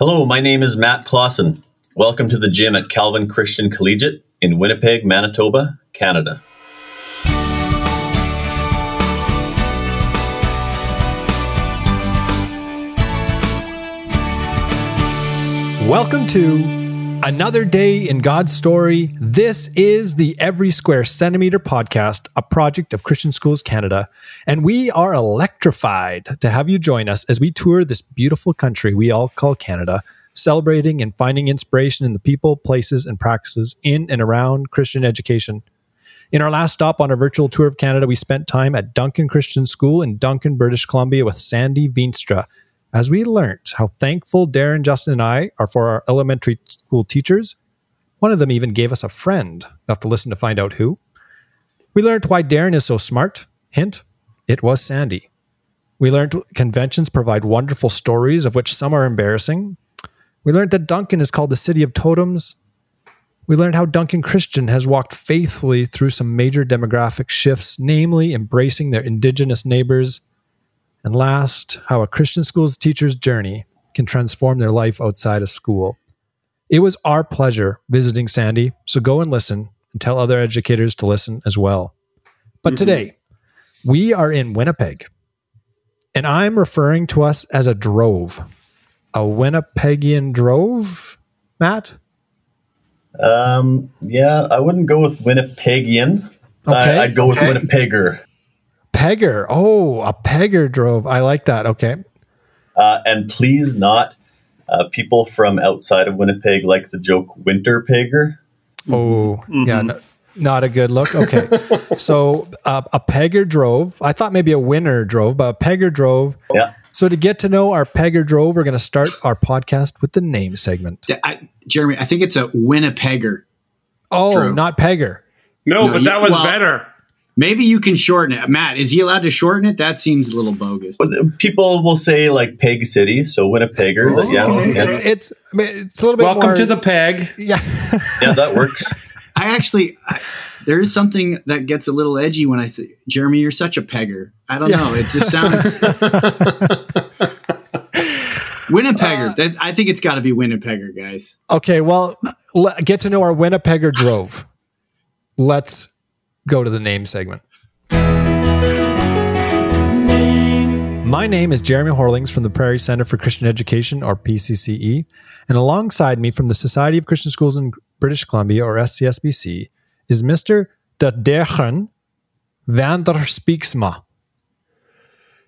Hello, my name is Matt Klassen. Welcome to the gym at Calvin Christian Collegiate in Winnipeg, Manitoba, Canada. Welcome to another day in God's story. This is the Every Square Centimeter podcast, a project of Christian Schools Canada. And we are electrified to have you join us as we tour this beautiful country we all call Canada, celebrating and finding inspiration in the people, places, and practices in and around Christian education. In our last stop on our virtual tour of Canada, we spent time at Duncan Christian School in Duncan, British Columbia with Sandy Veenstra as we learned how thankful Darren, Justin, and I are for our elementary school teachers. One of them even gave us a friend. You'll have to listen to find out who. We learned why Darren is so smart. Hint, it was Sandy. We learned conventions provide wonderful stories, of which some are embarrassing. We learned that Duncan is called the city of totems. We learned how Duncan Christian has walked faithfully through some major demographic shifts, namely embracing their Indigenous neighbors and last, how a Christian school's teacher's journey can transform their life outside of school. It was our pleasure visiting Sandy, so go and listen and tell other educators to listen as well. But mm-hmm. today, we are in Winnipeg, and I'm referring to us as a drove. A Winnipegian drove, Matt? Um, yeah, I wouldn't go with Winnipegian. Okay. I, would go okay. with Winnipegger. Pegger. Oh, a Pegger drove. I like that. Okay. Uh, and please not uh, people from outside of Winnipeg like the joke Winter Pegger. Oh, mm-hmm. yeah. No, not a good look. Okay. so uh, a Pegger drove. I thought maybe a winner drove, but a Pegger drove. Yeah. So to get to know our Pegger drove, we're going to start our podcast with the name segment. I, Jeremy, I think it's a Winnipegger. Oh, drove. not Pegger. No, no but that was well, better. Maybe you can shorten it. Matt, is he allowed to shorten it? That seems a little bogus. People will say like Peg City, so Winnipegger. Oh, yeah, it's, it's, I mean, it's a little bit Welcome more, to the Peg. Yeah. yeah, that works. I actually, I, there is something that gets a little edgy when I say, Jeremy, you're such a pegger. I don't yeah. know. It just sounds. Winnipegger. Uh, that, I think it's got to be Winnipegger, guys. Okay, well, get to know our Winnipegger drove. Let's go to the name segment. My name is Jeremy Horlings from the Prairie Center for Christian Education, or PCCE, and alongside me from the Society of Christian Schools in British Columbia, or SCSBC, is Mr. De Degen van der Spyksma.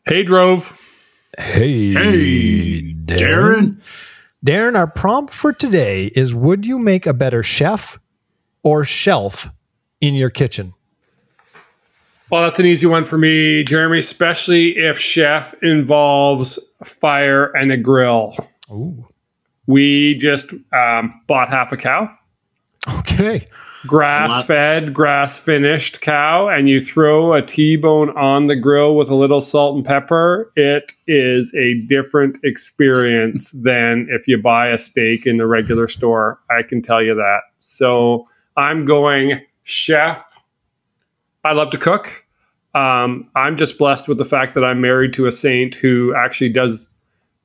Hey, Drove. Hey, hey Darren. Darren. Darren, our prompt for today is Would you make a better chef or shelf in your kitchen? Well, that's an easy one for me, Jeremy, especially if chef involves fire and a grill. Ooh. We just um, bought half a cow. Okay. Grass fed, grass finished cow, and you throw a T bone on the grill with a little salt and pepper. It is a different experience than if you buy a steak in the regular store. I can tell you that. So I'm going chef I love to cook. Um, I'm just blessed with the fact that I'm married to a saint who actually does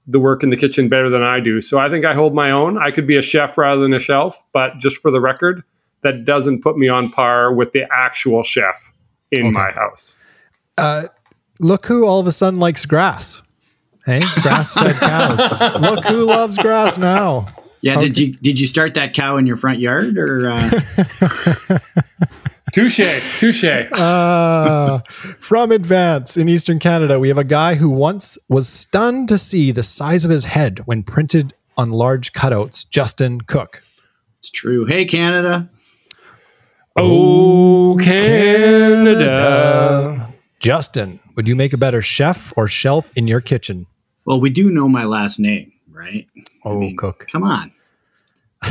the work in the kitchen better than I do. So I think I hold my own. I could be a chef rather than a shelf, but just for the record, that doesn't put me on par with the actual chef in okay. my house. Uh, look who all of a sudden likes grass. Hey, grass fed cows. look who loves grass now. Yeah, okay. did you did you start that cow in your front yard or? Uh... Touche, touche. Uh, from Edvance in Eastern Canada, we have a guy who once was stunned to see the size of his head when printed on large cutouts. Justin Cook. It's true. Hey, Canada. Oh, Canada. Canada. Justin, would you make a better chef or shelf in your kitchen? Well, we do know my last name, right? Oh, I mean, Cook. Come on.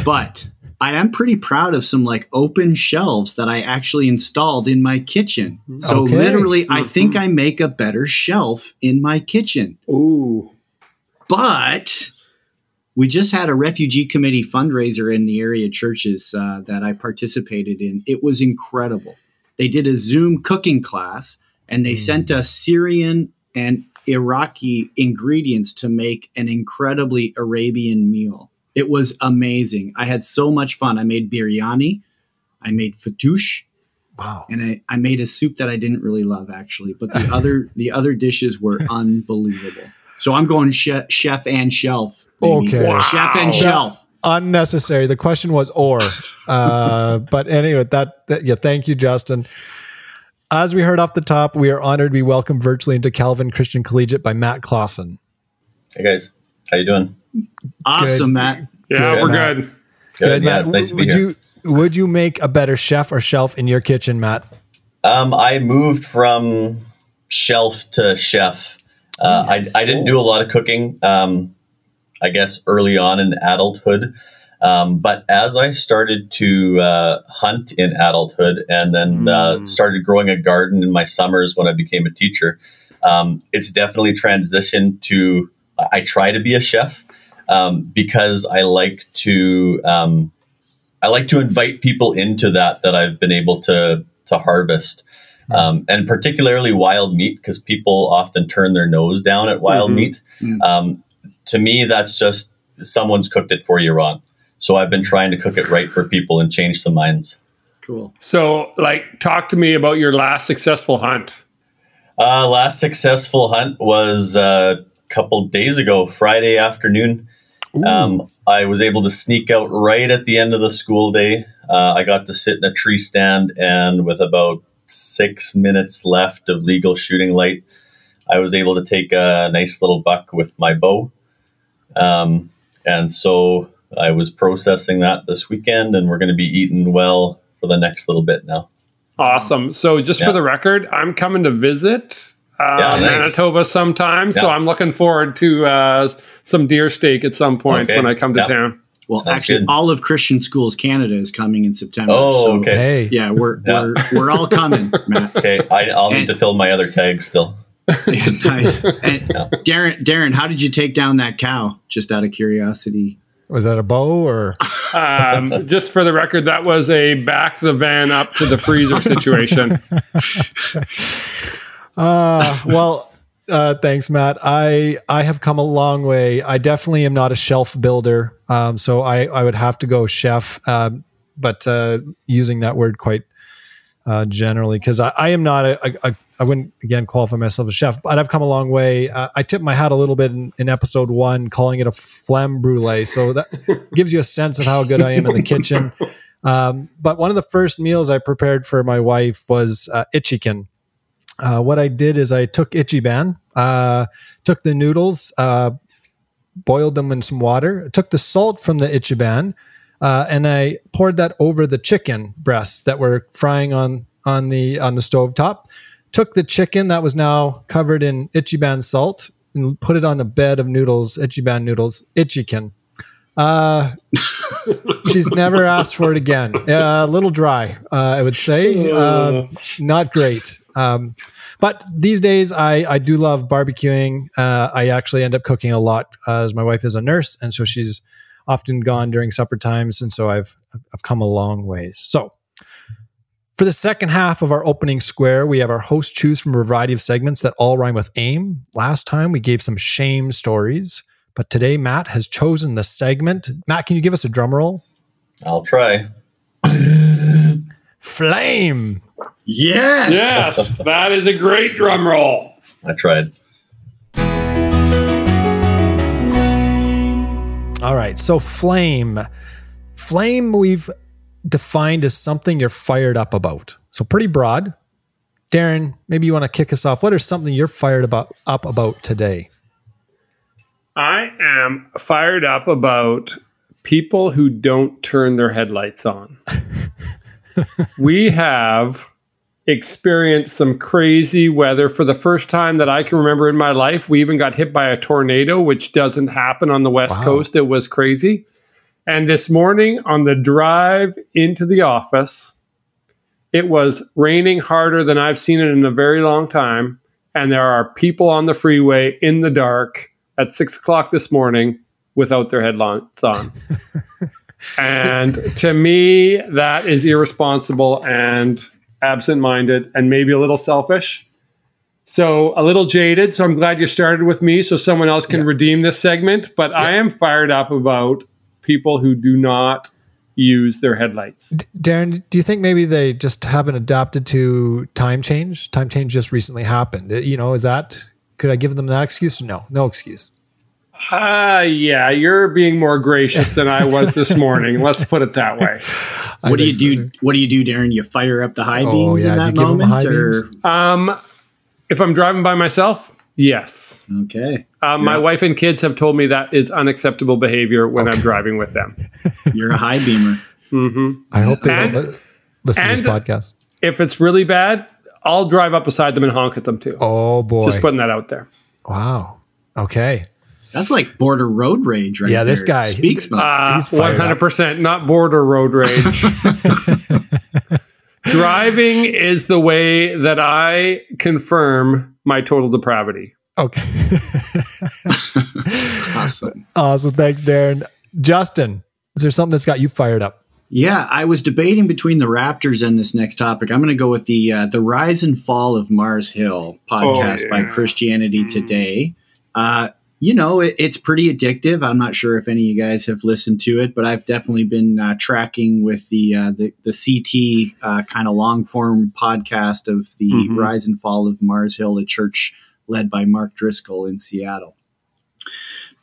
But I am pretty proud of some like open shelves that I actually installed in my kitchen. So okay. literally, mm-hmm. I think I make a better shelf in my kitchen. Ooh. But we just had a refugee committee fundraiser in the area churches uh, that I participated in. It was incredible. They did a Zoom cooking class and they mm. sent us Syrian and Iraqi ingredients to make an incredibly Arabian meal. It was amazing. I had so much fun. I made biryani, I made fatouche, Wow. and I, I made a soup that I didn't really love actually, but the other the other dishes were unbelievable. So I'm going chef, chef and shelf. baby. Okay. Wow. chef and shelf. Unnecessary. The question was or. Uh, but anyway, that, that yeah, thank you, Justin. As we heard off the top, we are honored to be welcomed virtually into Calvin Christian Collegiate by Matt Klassen. Hey guys, how you doing? Awesome, Good. Matt. Yeah, Good, we're Matt. good. Good, yeah, Matt. it's nice would you would you make a better chef or shelf in your kitchen, Matt? Um, I moved from shelf to chef. Uh, Nice. I, I didn't do a lot of cooking, um, I guess, early on in adulthood. Um, but as I started to uh, hunt in adulthood and then uh, Mm. started growing a garden in my summers when I became a teacher, um, it's definitely transitioned to I try to be a chef um, because I like to um, I like to invite people into that that I've been able to to harvest. Um, and particularly wild meat, because people often turn their nose down at wild Mhm. meat. Mm. Um, to me, that's just someone's cooked it for you wrong. So I've been trying to cook it right for people and change some minds. Cool. So, like, talk to me about your last successful hunt. Uh, last successful hunt was uh, a couple days ago, Friday afternoon. Um, I was able to sneak out right at the end of the school day. Uh, I got to sit in a tree stand, and with about six minutes left of legal shooting light, I was able to take a nice little buck with my bow. Um, and so I was processing that this weekend, and we're going to be eating well for the next little bit now. Awesome. So, just Yeah. for the record, I'm coming to visit uh, Yeah, nice. Manitoba sometime. So, I'm looking forward to uh, some deer steak at some point Okay. when I come to Yeah. town. Well, Sounds actually, good. all of Christian Schools Canada is coming in September. Oh, so, okay. Hey. Yeah, we're Yeah. we're we're all coming, Matt. Okay, I, I'll need to fill my other tags still. nice. And Darren, Darren, how did you take down that cow? Just out of curiosity. Was that a bow or Um, just for the record, that was a back the van up to the freezer situation. Uh, well, uh, thanks, Matt. I I have come a long way. I definitely am not a shelf builder, um, so I I would have to go chef, um, but uh, using that word quite uh, generally because I, I am not a, a, a I wouldn't again qualify myself as a chef, but I've come a long way. Uh, I tipped my hat a little bit in, in episode one, calling it a flamme brulee, so that gives you a sense of how good I am in the kitchen. Um, but one of the first meals I prepared for my wife was uh, ichiken. Uh, what I did is I took Ichiban, uh, took the noodles, uh, boiled them in some water, took the salt from the Ichiban, uh, and I poured that over the chicken breasts that were frying on on the on the stove top. Took the chicken that was now covered in Ichiban salt and put it on the bed of noodles, Ichiban noodles, Ichiken. She's never asked for it again. Uh, a little dry, uh, I would say. Uh, not great. Um, but these days, I, I do love barbecuing. Uh, I actually end up cooking a lot uh, as my wife is a nurse, and so she's often gone during supper times, and so I've I've come a long ways. So. For the second half of our opening square, we have our host choose from a variety of segments that all rhyme with aim. Last time we gave some shame stories, but today Matt has chosen the segment. Matt, can you give us a drum roll? I'll try. Flame. Yes. Yes, that is a great drum roll. I tried. All right. So flame. Flame we've defined as something you're fired up about. So pretty broad. Darren, maybe you want to kick us off. What is something you're fired about up about today? I am fired up about people who don't turn their headlights on. we have experienced some crazy weather for the first time that I can remember in my life. We even got hit by a tornado, which doesn't happen on the West Wow. Coast. It was crazy. And this morning on the drive into the office, it was raining harder than I've seen it in a very long time. And there are people on the freeway in the dark at six o'clock this morning without their headlights on. and to me, that is irresponsible and absent minded and maybe a little selfish. So a little jaded. So I'm glad you started with me so someone else can yeah. redeem this segment. But yeah. I am fired up about people who do not use their headlights. D- Darren, do you think maybe they just haven't adapted to time change? Time change just recently happened. Uh, you know, is that could I give them that excuse? No, no excuse. Uh yeah, you're being more gracious than I was this morning. Let's put it that way. what do you do? So. What do you do, Darren? You fire up the high oh, beams yeah. in that moment, or um, if I'm driving by myself, yes. Okay. Um, my wife and kids have told me that is unacceptable behavior when okay. I'm driving with them. You're a high beamer. Mm-hmm. I hope they and, don't listen to this podcast. If it's really bad, I'll drive up beside them and honk at them too. Oh boy! Just putting that out there. Wow. Okay. That's like border road rage, right? Yeah, this guy speaks. Uh, One hundred percent, not border road rage. Driving is the way that I confirm my total depravity. Okay. awesome. Awesome. Thanks, Darren. Justin, is there something that's got you fired up? Yeah, I was debating between the Raptors and this next topic. I'm going to go with the uh, the Rise and Fall of Mars Hill podcast oh, yeah. by Christianity Today. Uh, you know, it, it's pretty addictive. I'm not sure if any of you guys have listened to it, but I've definitely been uh, tracking with the uh, the, the CT uh, kind of long form podcast of the mm-hmm. Rise and Fall of Mars Hill, a church led by Mark Driscoll in Seattle.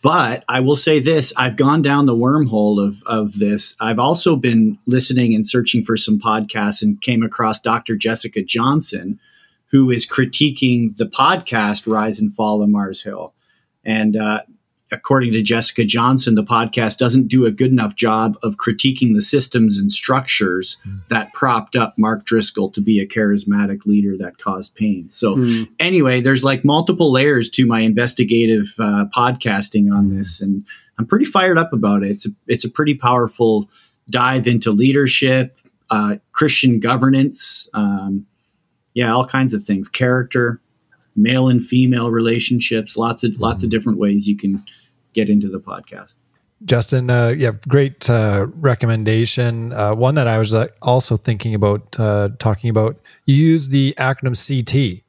But I will say this I've gone down the wormhole of, of this. I've also been listening and searching for some podcasts and came across Dr. Jessica Johnson, who is critiquing the podcast Rise and Fall of Mars Hill. And uh, according to Jessica Johnson, the podcast doesn't do a good enough job of critiquing the systems and structures mm. that propped up Mark Driscoll to be a charismatic leader that caused pain. So, mm. anyway, there's like multiple layers to my investigative uh, podcasting on mm. this, and I'm pretty fired up about it. It's a, it's a pretty powerful dive into leadership, uh, Christian governance, um, yeah, all kinds of things, character male and female relationships, lots of mm-hmm. lots of mm-hmm. different ways you can get into the podcast. Justin, uh, yeah, great uh, recommendation. Uh, one that I was uh, also thinking about uh, talking about. You use the acronym CT.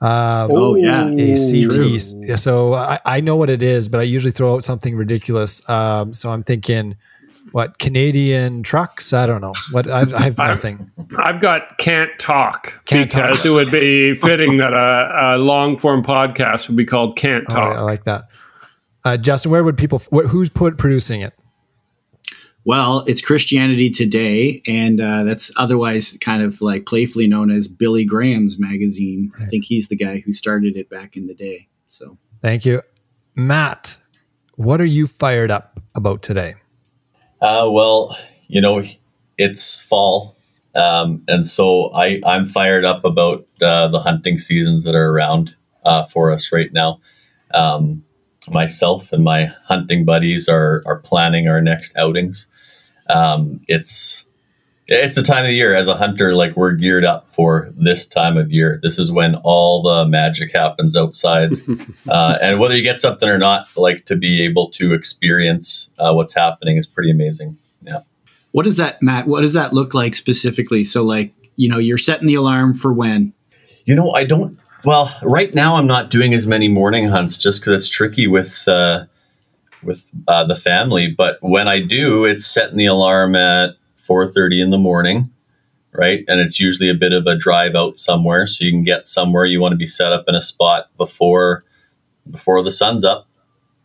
Um, oh yeah, a CT. So I, I, know what it is, but I usually throw out something ridiculous. Um, so I'm thinking what Canadian trucks? I don't know. What I, I have nothing. I've got can't talk can't because talk. it would be fitting that a, a, long form podcast would be called Can't Talk. Right, I like that. Uh, Justin, where would people? Wh- who's put producing it? Well, it's Christianity Today, and uh, that's otherwise kind of like playfully known as Billy Graham's magazine. Right. I think he's the guy who started it back in the day. So, thank you, Matt. What are you fired up about today? Uh, well, you know, it's fall. Um, and so I, I'm fired up about uh, the hunting seasons that are around uh, for us right now. Um, myself and my hunting buddies are, are planning our next outings. Um, it's it's the time of the year. As a hunter like we're geared up for this time of year. This is when all the magic happens outside. Uh, and whether you get something or not like to be able to experience uh, what's happening is pretty amazing. Yeah. What does that matt what does that look like specifically? So like you know you're setting the alarm for when? You know i don't well right now i'm not doing as many morning hunts just because it's tricky with uh, with uh, the family. But when i do it's setting the alarm at 4.30 in the morning right and it's usually a bit of a drive out somewhere so you can get somewhere you want to be set up in a spot before before the sun's up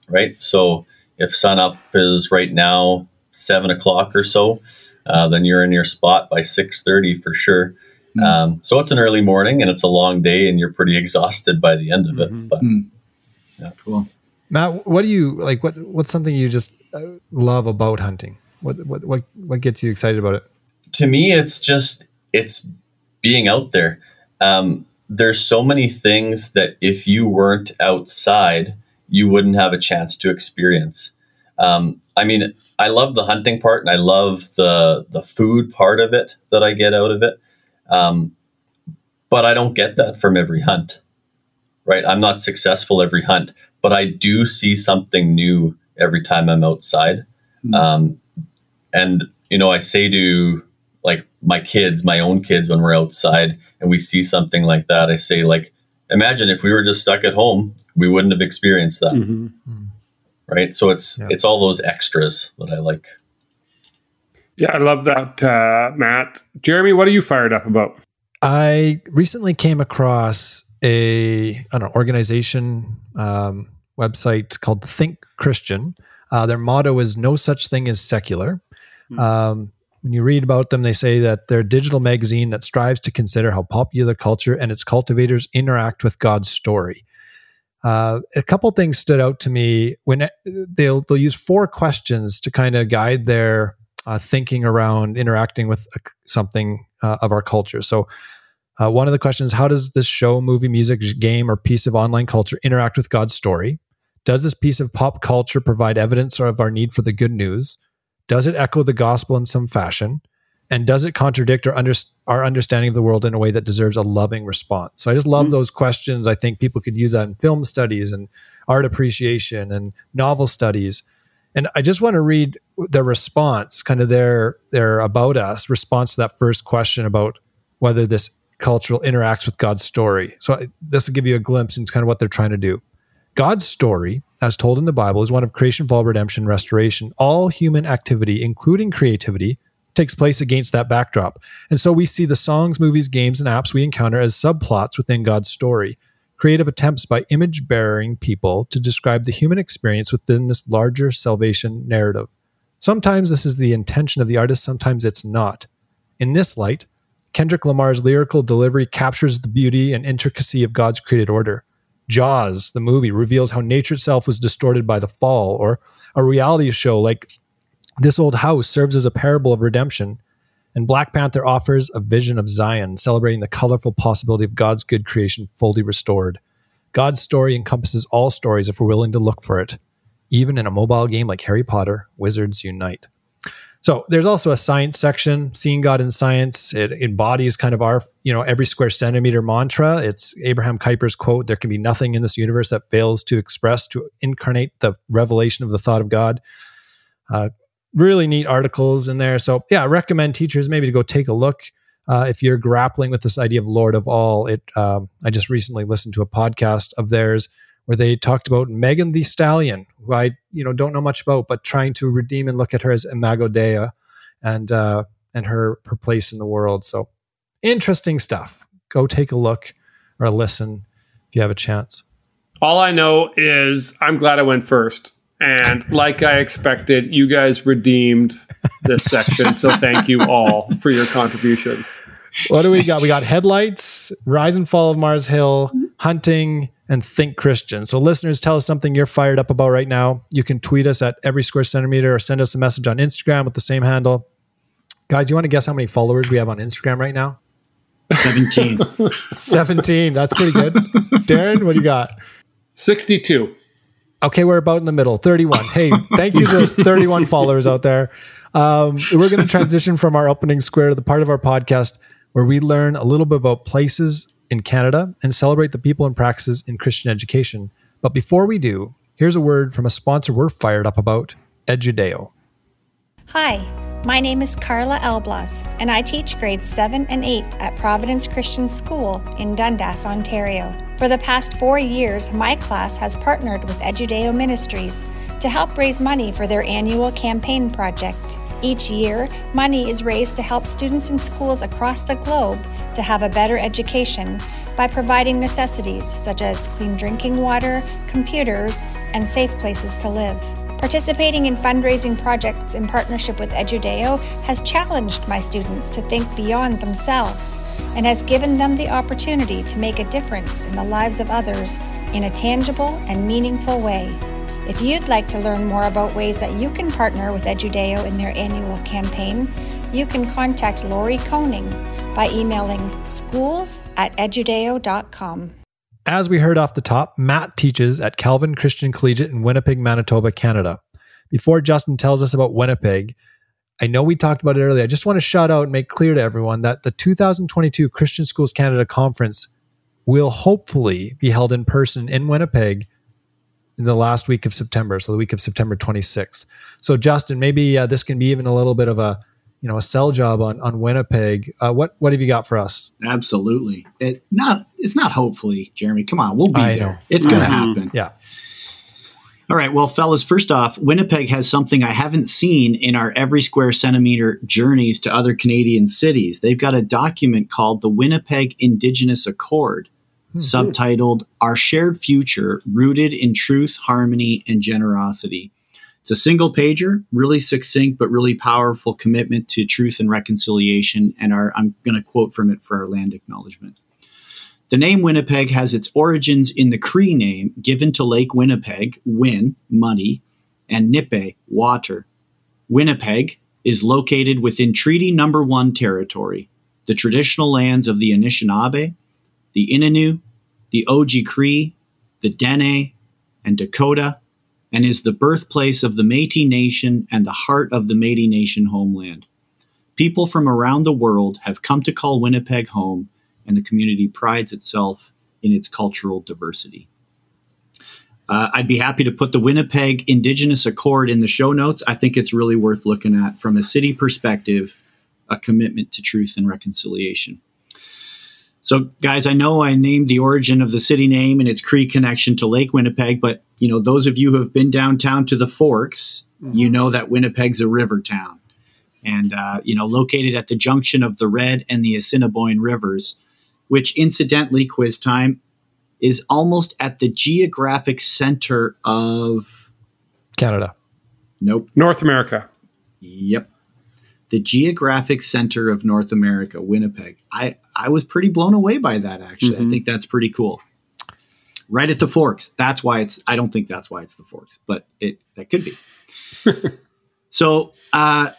right so if sun up is right now seven o'clock or so uh, then you're in your spot by 6.30 for sure mm. um, so it's an early morning and it's a long day and you're pretty exhausted by the end of it mm-hmm. but mm. yeah. cool matt what do you like what what's something you just uh, love about hunting what what what what gets you excited about it? To me, it's just it's being out there. Um, there's so many things that if you weren't outside, you wouldn't have a chance to experience. Um, I mean, I love the hunting part, and I love the the food part of it that I get out of it. Um, but I don't get that from every hunt, right? I'm not successful every hunt, but I do see something new every time I'm outside. Mm-hmm. Um, and, you know, I say to like my kids, my own kids, when we're outside and we see something like that, I say, like, imagine if we were just stuck at home, we wouldn't have experienced that. Mm-hmm. Right. So it's yeah. it's all those extras that I like. Yeah, I love that, uh, Matt. Jeremy, what are you fired up about? I recently came across a an organization um, website called Think Christian. Uh, their motto is "No such thing as secular." Mm-hmm. Um, when you read about them, they say that they're a digital magazine that strives to consider how popular culture and its cultivators interact with God's story. Uh, a couple things stood out to me when they'll they'll use four questions to kind of guide their uh, thinking around interacting with something uh, of our culture. So, uh, one of the questions: How does this show, movie, music, game, or piece of online culture interact with God's story? Does this piece of pop culture provide evidence of our need for the good news? Does it echo the gospel in some fashion? And does it contradict our, under, our understanding of the world in a way that deserves a loving response? So I just love mm-hmm. those questions. I think people could use that in film studies and art appreciation and novel studies. And I just want to read their response, kind of their their about us response to that first question about whether this cultural interacts with God's story. So this will give you a glimpse into kind of what they're trying to do. God's story, as told in the Bible, is one of creation, fall, redemption, restoration. All human activity, including creativity, takes place against that backdrop. And so we see the songs, movies, games, and apps we encounter as subplots within God's story, creative attempts by image bearing people to describe the human experience within this larger salvation narrative. Sometimes this is the intention of the artist, sometimes it's not. In this light, Kendrick Lamar's lyrical delivery captures the beauty and intricacy of God's created order. Jaws, the movie, reveals how nature itself was distorted by the fall, or a reality show like This Old House serves as a parable of redemption. And Black Panther offers a vision of Zion, celebrating the colorful possibility of God's good creation fully restored. God's story encompasses all stories if we're willing to look for it, even in a mobile game like Harry Potter Wizards Unite. So there's also a science section, seeing God in science. It embodies kind of our, you know, every square centimeter mantra. It's Abraham Kuyper's quote, there can be nothing in this universe that fails to express, to incarnate the revelation of the thought of God. Uh, really neat articles in there. So yeah, I recommend teachers maybe to go take a look. Uh, if you're grappling with this idea of Lord of all, it um, I just recently listened to a podcast of theirs where they talked about Megan Thee Stallion, who I you know don't know much about, but trying to redeem and look at her as Imago Dei and uh, and her her place in the world. So interesting stuff. Go take a look or a listen if you have a chance. All I know is I'm glad I went first. And like I expected, you guys redeemed this section. So thank you all for your contributions. What do we got? We got headlights, rise and fall of Mars Hill, hunting, and think Christian. So, listeners, tell us something you're fired up about right now. You can tweet us at every square centimeter or send us a message on Instagram with the same handle. Guys, do you want to guess how many followers we have on Instagram right now? 17. 17. That's pretty good. Darren, what do you got? 62. Okay, we're about in the middle. 31. Hey, thank you to those 31 followers out there. Um, we're going to transition from our opening square to the part of our podcast where we learn a little bit about places in Canada and celebrate the people and practices in Christian education. But before we do, here's a word from a sponsor we're fired up about, Edudeo. Hi, my name is Carla Elblas, and I teach grades 7 and 8 at Providence Christian School in Dundas, Ontario. For the past four years, my class has partnered with Edudeo Ministries to help raise money for their annual campaign project. Each year, money is raised to help students in schools across the globe to have a better education by providing necessities such as clean drinking water, computers, and safe places to live. Participating in fundraising projects in partnership with Edudeo has challenged my students to think beyond themselves and has given them the opportunity to make a difference in the lives of others in a tangible and meaningful way. If you'd like to learn more about ways that you can partner with Edudeo in their annual campaign, you can contact Lori Koning by emailing schools at edudeo.com. As we heard off the top, Matt teaches at Calvin Christian Collegiate in Winnipeg, Manitoba, Canada. Before Justin tells us about Winnipeg, I know we talked about it earlier. I just want to shout out and make clear to everyone that the 2022 Christian Schools Canada Conference will hopefully be held in person in Winnipeg in the last week of September, so the week of September 26th. So, Justin, maybe uh, this can be even a little bit of a you know a sell job on on Winnipeg. Uh, what what have you got for us? Absolutely. It not it's not hopefully, Jeremy. Come on, we'll be I there. Know. It's going to mm-hmm. happen. Yeah. All right, well, fellas, first off, Winnipeg has something I haven't seen in our every square centimeter journeys to other Canadian cities. They've got a document called the Winnipeg Indigenous Accord, mm-hmm. subtitled Our Shared Future Rooted in Truth, Harmony, and Generosity. It's a single pager, really succinct, but really powerful commitment to truth and reconciliation. And our, I'm going to quote from it for our land acknowledgement. The name Winnipeg has its origins in the Cree name given to Lake Winnipeg, Win, money, and Nipe, water. Winnipeg is located within Treaty Number 1 territory, the traditional lands of the Anishinaabe, the Innu, the Oji-Cree, the Dene, and Dakota, and is the birthplace of the Métis Nation and the heart of the Métis Nation homeland. People from around the world have come to call Winnipeg home and the community prides itself in its cultural diversity. Uh, I'd be happy to put the Winnipeg Indigenous Accord in the show notes. I think it's really worth looking at from a city perspective, a commitment to truth and reconciliation. So, guys, I know I named the origin of the city name and its Cree connection to Lake Winnipeg, but you know, those of you who have been downtown to the Forks, mm-hmm. you know that Winnipeg's a river town, and uh, you know, located at the junction of the Red and the Assiniboine rivers which incidentally, quiz time, is almost at the geographic center of Canada. Nope. North America. Yep. The geographic center of North America, Winnipeg. I, I was pretty blown away by that, actually. Mm-hmm. I think that's pretty cool. Right at the Forks. That's why it's, I don't think that's why it's the Forks, but it that could be. so, uh,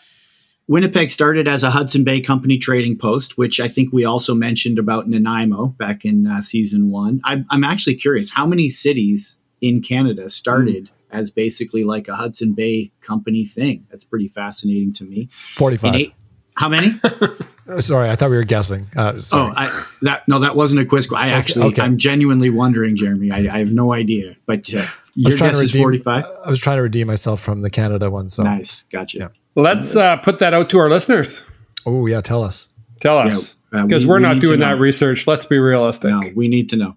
Winnipeg started as a Hudson Bay Company trading post, which I think we also mentioned about Nanaimo back in uh, season one. I'm, I'm, actually curious how many cities in Canada started mm. As basically like a Hudson Bay Company thing. That's pretty fascinating to me. 45. Eight, how many? sorry, I thought we were guessing. Uh, oh, I, that no, that wasn't a quiz. I actually, okay. I'm genuinely wondering, Jeremy. I, I have no idea, but uh, your guess is 45. I was trying to redeem myself from the Canada one. So nice, gotcha. Yeah. Let's uh, put that out to our listeners. Oh yeah, tell us. Tell us because yeah, uh, we, are not doing that research. Let's be realistic. No, we need to know.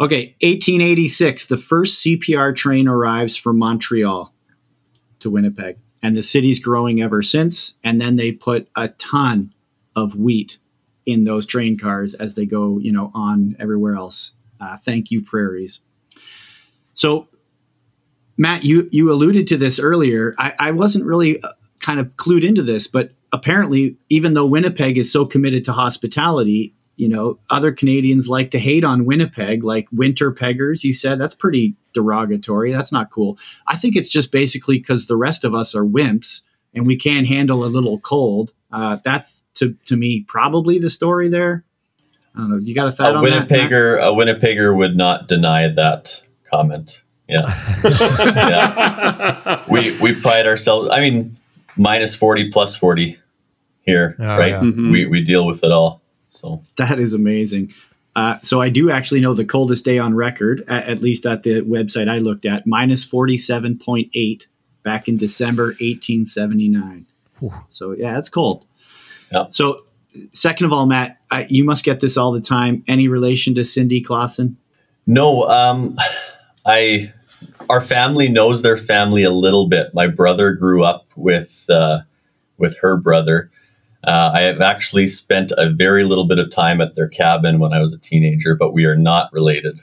Okay, 1886, the first CPR train arrives from Montreal to Winnipeg, and the city's growing ever since. And then they put a ton of wheat in those train cars as they go, you know, on everywhere else. Uh, thank you, prairies. So Matt, you you alluded to this earlier. I, I wasn't really uh, kind of clued into this, but apparently, even though Winnipeg is so committed to hospitality, you know, other Canadians like to hate on Winnipeg, like winter peggers. You said that's pretty derogatory. That's not cool. I think it's just basically because the rest of us are wimps and we can't handle a little cold. Uh, that's to to me probably the story there. I don't know. You got a thought a on Winnipegger, that? A Winnipegger would not deny that comment. Yeah. yeah. We we pride ourselves. I mean, minus forty plus forty here, oh, right? Yeah. Mm-hmm. We we deal with it all. So that is amazing. Uh, so I do actually know the coldest day on record, at, at least at the website I looked at, minus forty seven point eight back in December eighteen seventy nine. So yeah, it's cold. Yeah. So second of all, Matt, I, you must get this all the time. Any relation to Cindy Klassen? No, um, I our family knows their family a little bit. My brother grew up with uh, with her brother. Uh, I have actually spent a very little bit of time at their cabin when I was a teenager, but we are not related.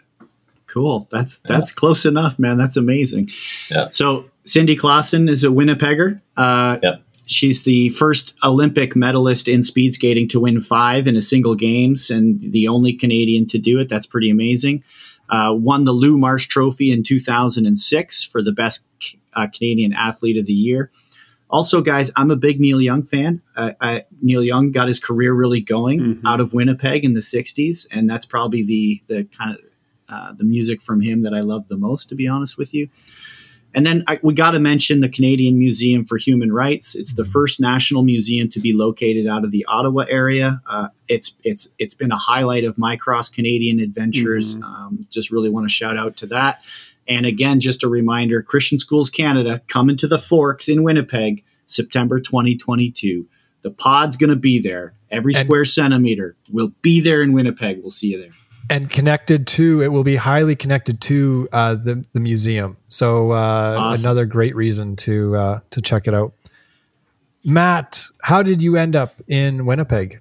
Cool. That's that's yeah. close enough, man. That's amazing. Yeah. So Cindy Klassen is a Winnipegger. Uh, yep. She's the first Olympic medalist in speed skating to win five in a single games, and the only Canadian to do it. That's pretty amazing. Uh, won the Lou Marsh Trophy in 2006 for the best uh, Canadian athlete of the year. Also, guys, I'm a big Neil Young fan. Uh, I, Neil Young got his career really going mm-hmm. out of Winnipeg in the '60s, and that's probably the the kind of uh, the music from him that I love the most, to be honest with you. And then I, we got to mention the Canadian Museum for Human Rights. It's the first national museum to be located out of the Ottawa area. Uh, it's it's it's been a highlight of my cross Canadian adventures. Mm-hmm. Um, just really want to shout out to that. And again, just a reminder: Christian Schools Canada coming to the Forks in Winnipeg September 2022. The pod's going to be there. Every and, square centimeter will be there in Winnipeg. We'll see you there. And connected to it will be highly connected to uh, the the museum. So uh, awesome. another great reason to uh, to check it out. Matt, how did you end up in Winnipeg?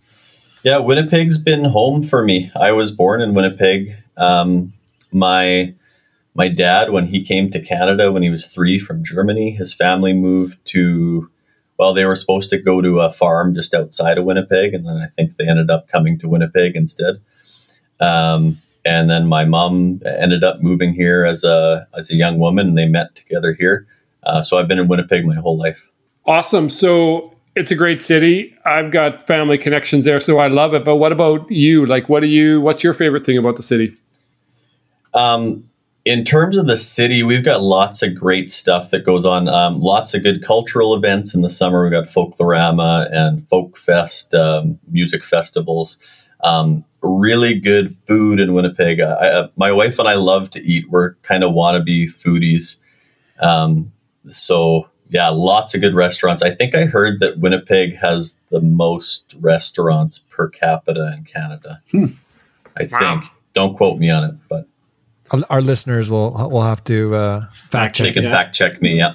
Yeah, Winnipeg's been home for me. I was born in Winnipeg. Um, my my dad, when he came to Canada when he was three from Germany, his family moved to. Well, they were supposed to go to a farm just outside of Winnipeg, and then I think they ended up coming to Winnipeg instead. Um, and then my mom ended up moving here as a as a young woman, and they met together here. Uh, so I've been in Winnipeg my whole life. Awesome. So it's a great city. I've got family connections there, so I love it. But what about you? Like, what do you? What's your favorite thing about the city? Um, in terms of the city, we've got lots of great stuff that goes on. Um, lots of good cultural events in the summer. We've got Folklorama and Folk Fest, um, music festivals. Um, really good food in Winnipeg. I, I, my wife and I love to eat. We're kind of wannabe foodies. Um, so yeah, lots of good restaurants. I think I heard that Winnipeg has the most restaurants per capita in Canada. Hmm. I wow. think. Don't quote me on it, but our listeners will will have to uh, fact check. They can fact check me. Yeah.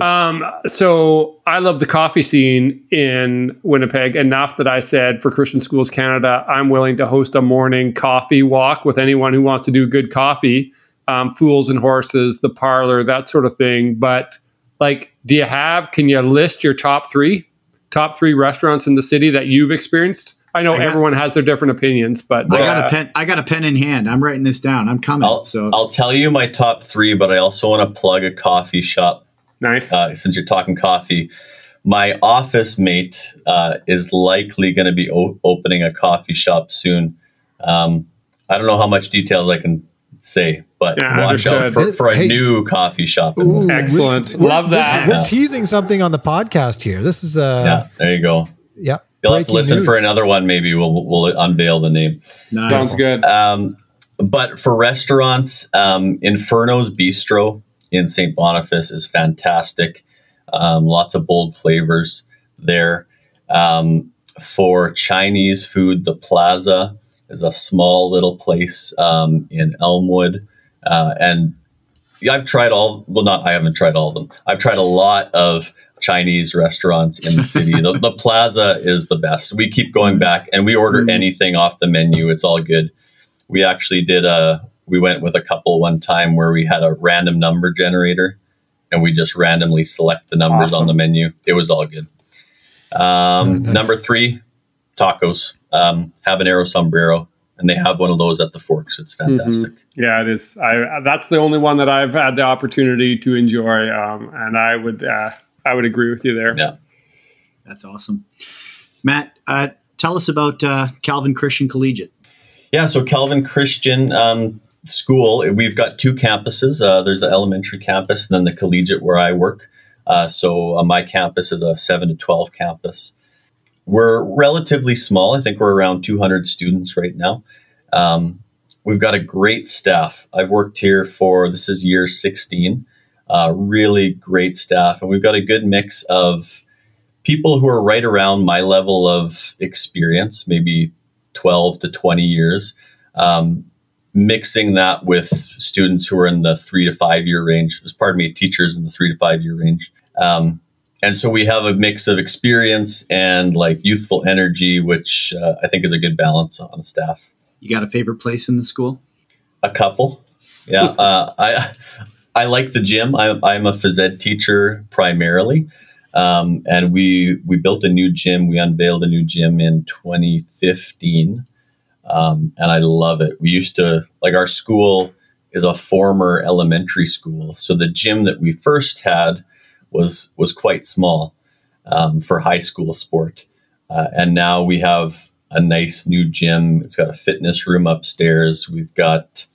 Um, so I love the coffee scene in Winnipeg enough that I said for Christian Schools Canada, I'm willing to host a morning coffee walk with anyone who wants to do good coffee, um, fools and horses, the parlor, that sort of thing. But like do you have can you list your top three top three restaurants in the city that you've experienced i know I got, everyone has their different opinions but i got a pen i got a pen in hand i'm writing this down i'm coming I'll, so i'll tell you my top three but i also want to plug a coffee shop nice uh, since you're talking coffee my office mate uh, is likely going to be o- opening a coffee shop soon um, i don't know how much details i can say, but yeah, watch out for, for a hey, new coffee shop. Ooh, Excellent, we, love that. This, we're teasing something on the podcast here. This is uh, yeah. There you go. Yeah, you'll have to listen news. for another one. Maybe we'll we'll unveil the name. Nice. Sounds good. Um, but for restaurants, um, Inferno's Bistro in St. Boniface is fantastic. Um, lots of bold flavors there. Um, for Chinese food, the Plaza is a small little place um, in Elmwood, uh, and I've tried all. Well, not I haven't tried all of them. I've tried a lot of Chinese restaurants in the city. the, the, Plaza is the best. We keep going back, and we order mm. anything off the menu. It's all good. We actually did a. We went with a couple one time where we had a random number generator, and we just randomly select the numbers awesome. on the menu. It was all good. Um, nice. Number three, tacos um, habanero sombrero, and they have one of those at the Forks. It's mm-hmm. fantastic. Mm-hmm. Yeah, it is. I that's the only one that I've had the opportunity to enjoy, um, and I would uh, I would agree with you there. Yeah, that's awesome, Matt. Uh, tell us about uh, Calvin Christian Collegiate. Yeah, so Calvin Christian um, School. We've got two campuses. Uh, there's the elementary campus, and then the collegiate where I work. Uh, so uh, my campus is a seven to twelve campus. We're relatively small. I think we're around 200 students right now. Um, we've got a great staff. I've worked here for this is year 16. Uh, really great staff, and we've got a good mix of people who are right around my level of experience, maybe 12 to 20 years. Um, mixing that with students who are in the three to five year range, pardon me, teachers in the three to five year range. Um, and so we have a mix of experience and like youthful energy, which uh, I think is a good balance on staff. You got a favorite place in the school? A couple, yeah. uh, I I like the gym. I, I'm a phys ed teacher primarily, um, and we we built a new gym. We unveiled a new gym in 2015, um, and I love it. We used to like our school is a former elementary school, so the gym that we first had was was quite small um, for high school sport, uh, and now we have a nice new gym. It's got a fitness room upstairs. We've got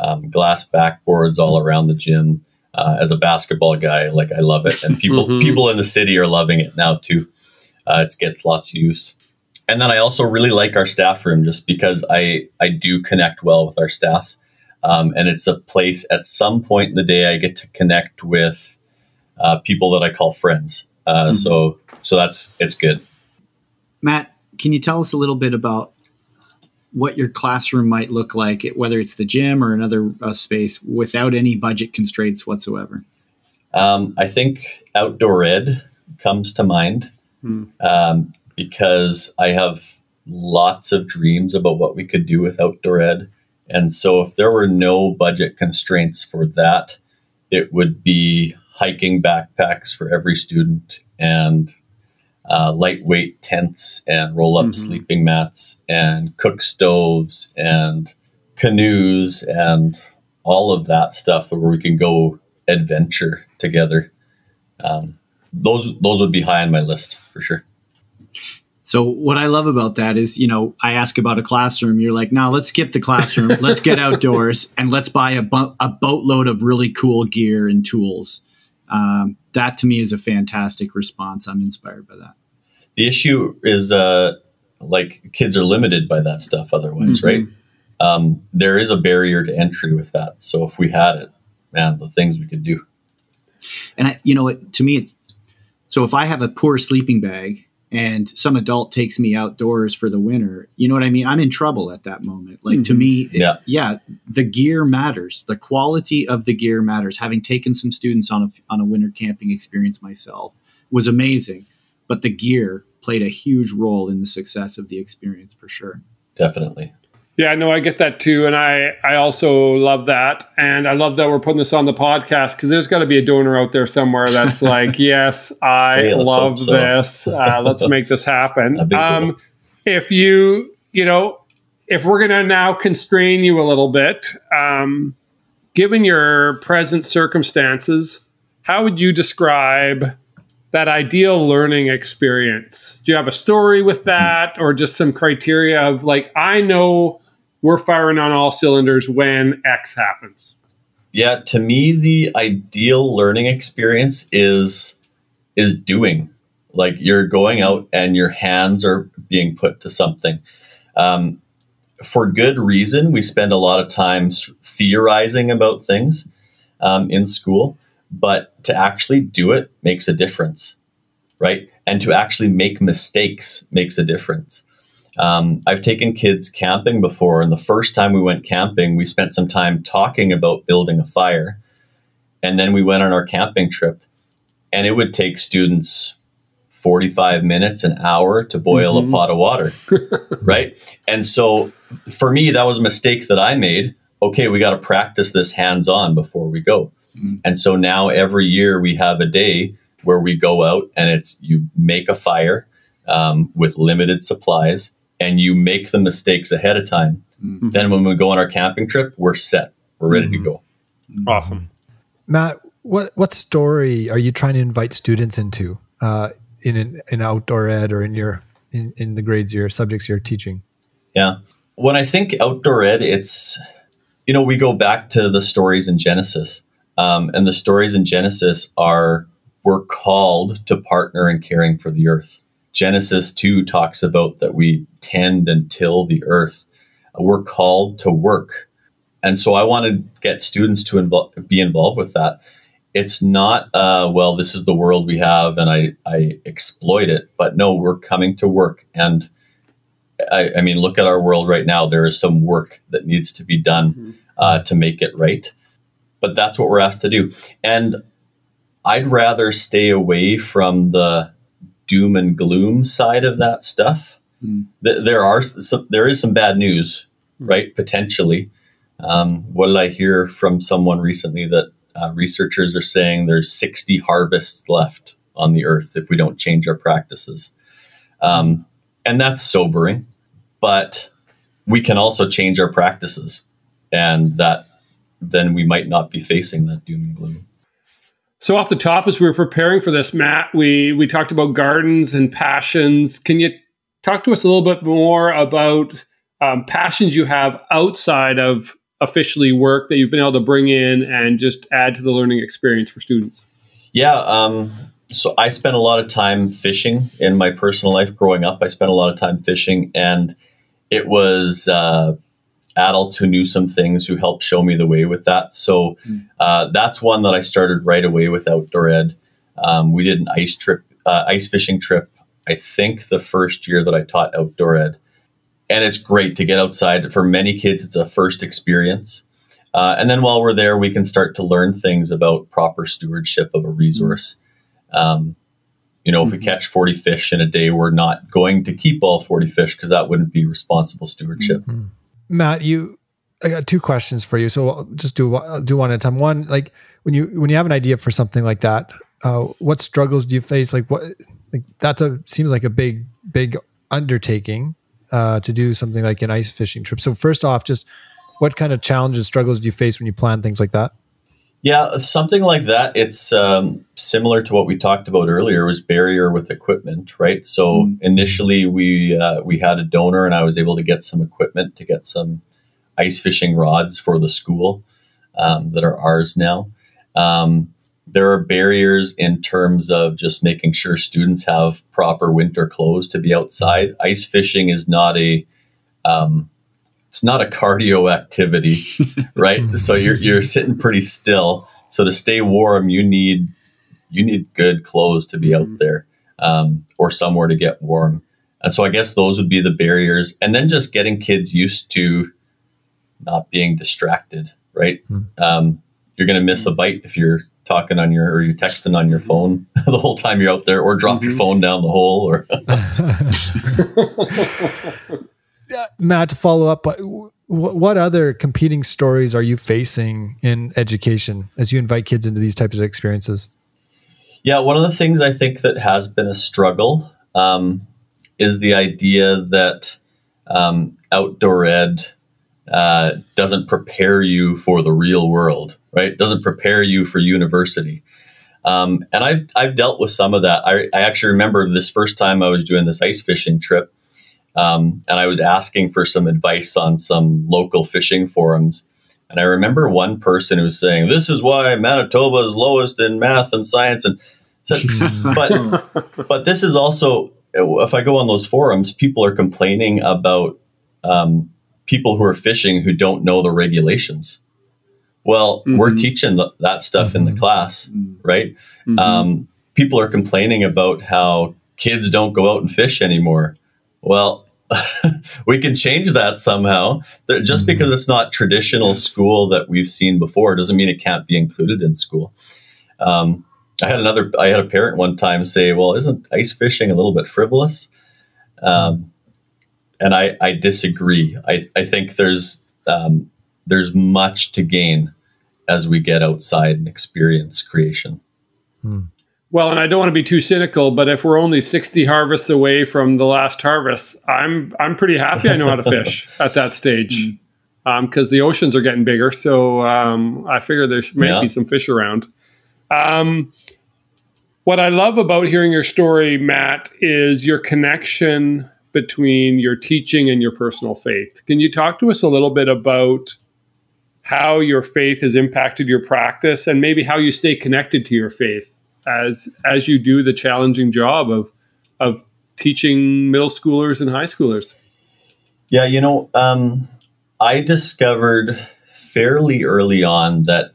um, glass backboards all around the gym. Uh, as a basketball guy, like I love it, and people mm-hmm. people in the city are loving it now too. Uh, it gets lots of use, and then I also really like our staff room just because I I do connect well with our staff, um, and it's a place at some point in the day I get to connect with uh, people that I call friends. Uh, mm-hmm. So so that's it's good. Matt, can you tell us a little bit about what your classroom might look like, whether it's the gym or another uh, space, without any budget constraints whatsoever? Um, I think outdoor ed comes to mind hmm. um, because I have lots of dreams about what we could do with outdoor ed. And so, if there were no budget constraints for that, it would be hiking backpacks for every student and uh, lightweight tents and roll up mm-hmm. sleeping mats and cook stoves and canoes and all of that stuff where we can go adventure together. Um, those those would be high on my list for sure. So what I love about that is, you know, I ask about a classroom. You're like, no, let's skip the classroom. let's get outdoors and let's buy a, bo- a boatload of really cool gear and tools. Um, that to me is a fantastic response. I'm inspired by that. The issue is, uh, like kids are limited by that stuff otherwise, mm-hmm. right? Um, there is a barrier to entry with that. So if we had it, man, the things we could do. And I, you know, to me, so if I have a poor sleeping bag and some adult takes me outdoors for the winter, you know what I mean? I'm in trouble at that moment. Like mm-hmm. to me, yeah. It, yeah, the gear matters. The quality of the gear matters. Having taken some students on a on a winter camping experience myself was amazing, but the gear played a huge role in the success of the experience for sure. Definitely. Yeah, no, I get that too, and I I also love that, and I love that we're putting this on the podcast because there's got to be a donor out there somewhere that's like, yes, I hey, love so. this. Uh, let's make this happen. Um, if you you know, if we're gonna now constrain you a little bit, um, given your present circumstances, how would you describe that ideal learning experience? Do you have a story with that or just some criteria of like, I know we're firing on all cylinders when X happens? Yeah, to me, the ideal learning experience is is doing. Like you're going out and your hands are being put to something. Um, for good reason, we spend a lot of time theorizing about things um, in school, but to actually do it makes a difference, right? And to actually make mistakes makes a difference. Um, I've taken kids camping before, and the first time we went camping, we spent some time talking about building a fire. And then we went on our camping trip, and it would take students 45 minutes, an hour to boil mm-hmm. a pot of water, right? And so for me, that was a mistake that I made. Okay, we got to practice this hands on before we go. Mm-hmm. And so now every year we have a day where we go out and it's you make a fire um, with limited supplies and you make the mistakes ahead of time. Mm-hmm. Then when we go on our camping trip, we're set. We're ready mm-hmm. to go. Awesome. Matt, what what story are you trying to invite students into uh, in an, in outdoor ed or in your in, in the grades your subjects you're teaching? Yeah. When I think outdoor ed, it's you know we go back to the stories in Genesis um, and the stories in Genesis are we're called to partner in caring for the earth. Genesis 2 talks about that we tend and till the earth. We're called to work. And so I want to get students to invo- be involved with that. It's not, uh, well, this is the world we have and I, I exploit it, but no, we're coming to work. And I, I mean, look at our world right now. There is some work that needs to be done mm-hmm. uh, to make it right but that's what we're asked to do. And I'd rather stay away from the doom and gloom side of that stuff. Mm. There are some, there is some bad news, mm. right? Potentially. Um, what did I hear from someone recently that uh, researchers are saying there's 60 harvests left on the earth if we don't change our practices. Um, and that's sobering, but we can also change our practices. And that then we might not be facing that doom and gloom. So off the top, as we were preparing for this, Matt, we we talked about gardens and passions. Can you talk to us a little bit more about um, passions you have outside of officially work that you've been able to bring in and just add to the learning experience for students? Yeah, um, so I spent a lot of time fishing in my personal life growing up. I spent a lot of time fishing, and it was uh, adults who knew some things who helped show me the way with that. So uh, that's one that I started right away with outdoor ed. Um, we did an ice trip uh, ice fishing trip. I think the first year that I taught outdoor ed, and it's great to get outside. For many kids, it's a first experience. Uh, and then while we're there, we can start to learn things about proper stewardship of a resource. Um, you know, mm-hmm. if we mm-hmm. catch 40 fish in a day, we're not going to keep all 40 fish because that wouldn't be responsible stewardship. Mm-hmm. Matt, you, I got two questions for you. So I'll just do do one at a time. One, like when you when you have an idea for something like that, uh, what struggles do you face? Like what, like that's a seems like a big big undertaking uh, to do something like an ice fishing trip. So first off, just what kind of challenges, struggles do you face when you plan things like that? Yeah, something like that. It's um, similar to what we talked about earlier. Was barrier with equipment, right? So mm-hmm. initially, we uh, we had a donor, and I was able to get some equipment to get some ice fishing rods for the school um, that are ours now. Um, there are barriers in terms of just making sure students have proper winter clothes to be outside. Ice fishing is not a um, it's not a cardio activity, right? so you're you're sitting pretty still. So to stay warm, you need you need good clothes to be out mm-hmm. there um, or somewhere to get warm. And so I guess those would be the barriers, and then just getting kids used to not being distracted, right? Mm-hmm. Um, you're going to miss a bite if you're talking on your or you're texting on your phone the whole time you're out there or drop mm-hmm. your phone down the hole or Matt to follow up what other competing stories are you facing in education as you invite kids into these types of experiences yeah one of the things I think that has been a struggle um, is the idea that um, outdoor ed uh, doesn't prepare you for the real world, right? Doesn't prepare you for university. Um, and I've, I've dealt with some of that. I, I, actually remember this first time I was doing this ice fishing trip, um, and I was asking for some advice on some local fishing forums. And I remember one person who was saying, "This is why Manitoba is lowest in math and science." And said, but but this is also if I go on those forums, people are complaining about um, people who are fishing who don't know the regulations. Well, mm-hmm. we're teaching the, that stuff mm-hmm. in the mm-hmm. class, mm-hmm. right? Mm-hmm. Um, people are complaining about how kids don't go out and fish anymore. Well, we can change that somehow. Just mm-hmm. because it's not traditional school that we've seen before doesn't mean it can't be included in school. Um, I had another. I had a parent one time say, "Well, isn't ice fishing a little bit frivolous?" Um, and I, I disagree. I, I think there's um, there's much to gain as we get outside and experience creation. Hmm. Well, and I don't want to be too cynical, but if we're only 60 harvests away from the last harvest, I'm I'm pretty happy I know how to fish at that stage because um, the oceans are getting bigger. So um, I figure there may yeah. be some fish around. Um, what I love about hearing your story, Matt, is your connection between your teaching and your personal faith. Can you talk to us a little bit about how your faith has impacted your practice and maybe how you stay connected to your faith as as you do the challenging job of of teaching middle schoolers and high schoolers? Yeah, you know, um, I discovered fairly early on that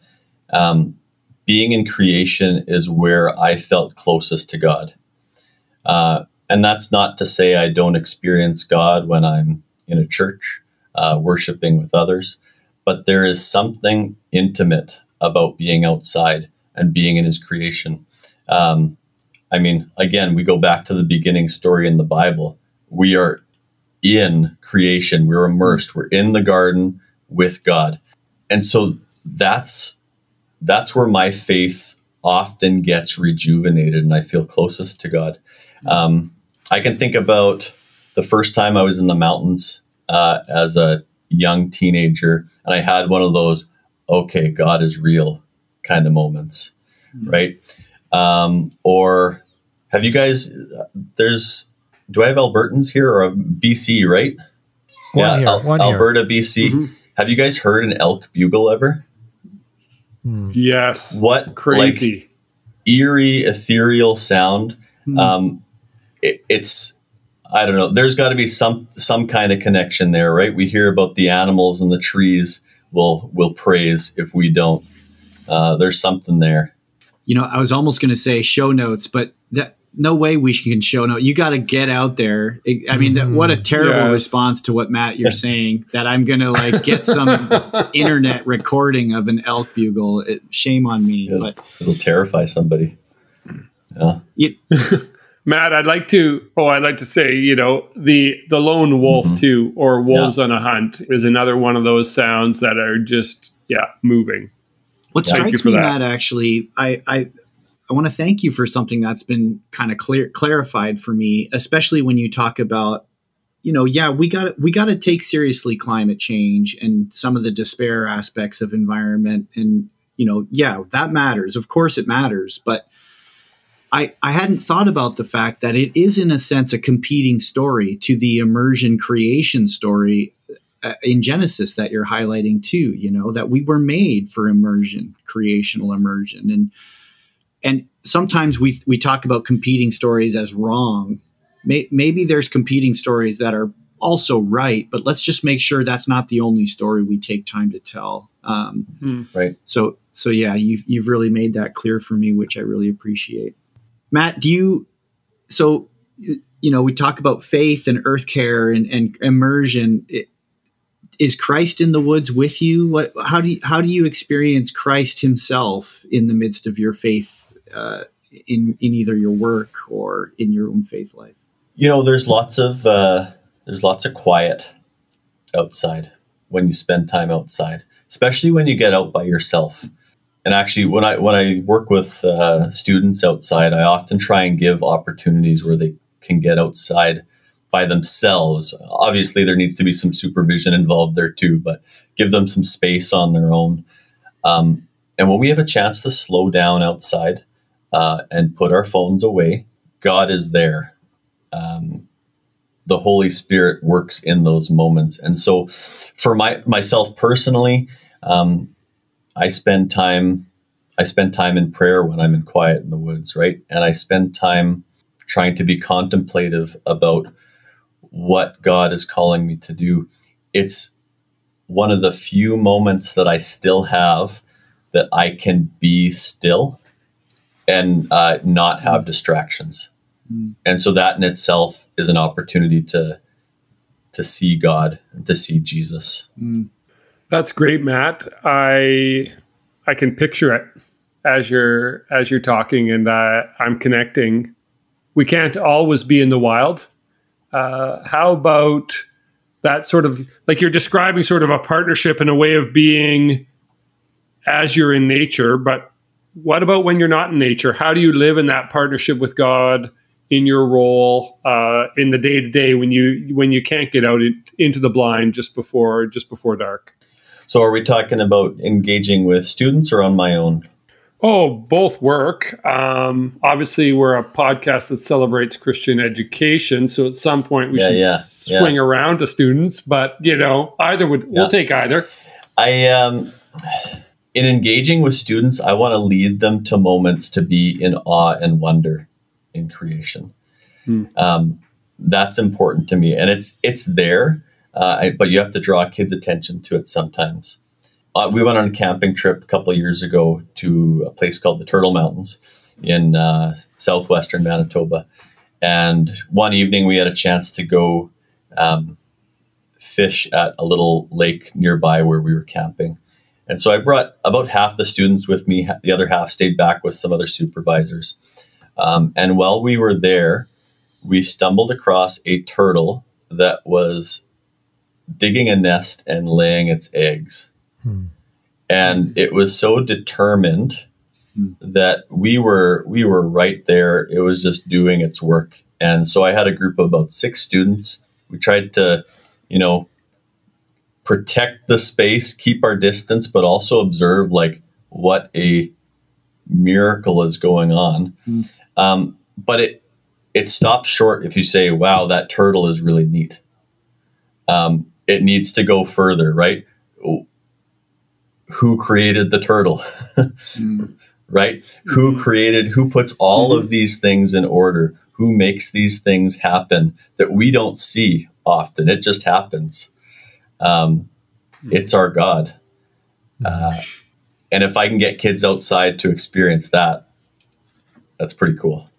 um, being in creation is where I felt closest to God. Uh, and that's not to say I don't experience God when I'm in a church, uh, worshiping with others, but there is something intimate about being outside and being in His creation. Um, I mean, again, we go back to the beginning story in the Bible. We are in creation, we're immersed, we're in the garden with God. And so that's that's where my faith often gets rejuvenated and I feel closest to God. Um, I can think about the first time I was in the mountains uh, as a young teenager, and I had one of those, okay, God is real kind of moments, mm-hmm. right? Um, or have you guys, there's, do I have Albertans here or BC, right? One yeah, here, Al- one Alberta, here. BC. Mm-hmm. Have you guys heard an elk bugle ever? Mm. Yes. What crazy, like, eerie, ethereal sound. Mm. Um, it, it's I don't know. There's got to be some some kind of connection there, right? We hear about the animals and the trees will will praise if we don't. Uh, there's something there. You know, I was almost going to say show notes, but that no way we can show no. You got to get out there. I mean, that, what a terrible yes. response to what Matt you're saying. That I'm gonna like get some internet recording of an elk bugle. It, shame on me, it'll, but it'll terrify somebody. Yeah. It, Matt, I'd like to. Oh, I'd like to say, you know, the the lone wolf mm-hmm. too, or wolves yeah. on a hunt, is another one of those sounds that are just yeah moving. What strikes me, that. Matt, actually, I I I want to thank you for something that's been kind of clear clarified for me, especially when you talk about, you know, yeah, we got we got to take seriously climate change and some of the despair aspects of environment, and you know, yeah, that matters. Of course, it matters, but I, I hadn't thought about the fact that it is, in a sense, a competing story to the immersion creation story in Genesis that you're highlighting too. You know that we were made for immersion, creational immersion, and and sometimes we we talk about competing stories as wrong. May, maybe there's competing stories that are also right, but let's just make sure that's not the only story we take time to tell. Um, hmm. Right. So so yeah, you've you've really made that clear for me, which I really appreciate. Matt, do you so you know we talk about faith and earth care and, and immersion. It, is Christ in the woods with you? What how do you, how do you experience Christ Himself in the midst of your faith uh, in in either your work or in your own faith life? You know, there's lots of uh, there's lots of quiet outside when you spend time outside, especially when you get out by yourself and actually when i when i work with uh, students outside i often try and give opportunities where they can get outside by themselves. Obviously there needs to be some supervision involved there too but give them some space on their own. Um, and when we have a chance to slow down outside uh, and put our phones away god is there. Um, the holy spirit works in those moments. And so for my myself personally um, I spend time I spend time in prayer when I'm in quiet in the woods, right? And I spend time trying to be contemplative about what God is calling me to do. It's one of the few moments that I still have that I can be still and uh, not have distractions. Mm. And so that in itself is an opportunity to to see God and to see Jesus. Mm. That's great, Matt. I I can picture it as you're as you're talking, and uh, I'm connecting. We can't always be in the wild. Uh, how about that sort of like you're describing sort of a partnership and a way of being as you're in nature, but what about when you're not in nature? How do you live in that partnership with God in your role uh, in the day to day when you when you can't get out in, into the blind just before just before dark? So, are we talking about engaging with students or on my own? Oh, both work. Um, obviously, we're a podcast that celebrates Christian education, so at some point we yeah, should yeah, swing yeah. around to students. But you know, either would we'll take either. I um, in engaging with students, I want to lead them to moments to be in awe and wonder in creation. Hmm. Um, that's important to me, and it's it's there uh, I, but you have to draw kids' attention to it sometimes. Uh, we went on a camping trip a couple years ago to a place called the Turtle Mountains in uh, southwestern Manitoba. And one evening we had a chance to go um, fish at a little lake nearby where we were camping. And so I brought about half the students with me, the other half stayed back with some other supervisors. Um, and while we were there, we stumbled across a turtle that was digging a nest and laying its eggs. Hmm. And it was so determined hmm. that we were we were right there. It was just doing its work. And so I had a group of about six students. We tried to, you know, protect the space, keep our distance, but also observe like what a miracle is going on. Hmm. Um, but it it stops short if you say, "Wow, that turtle is really neat." Um, it needs to go further, right? Who created the turtle? mm. Right? Mm-hmm. Who created, who puts all mm-hmm. of these things in order? Who makes these things happen that we don't see often? It just happens. Um, mm. It's our God. Mm. Uh, and if I can get kids outside to experience that, that's pretty cool.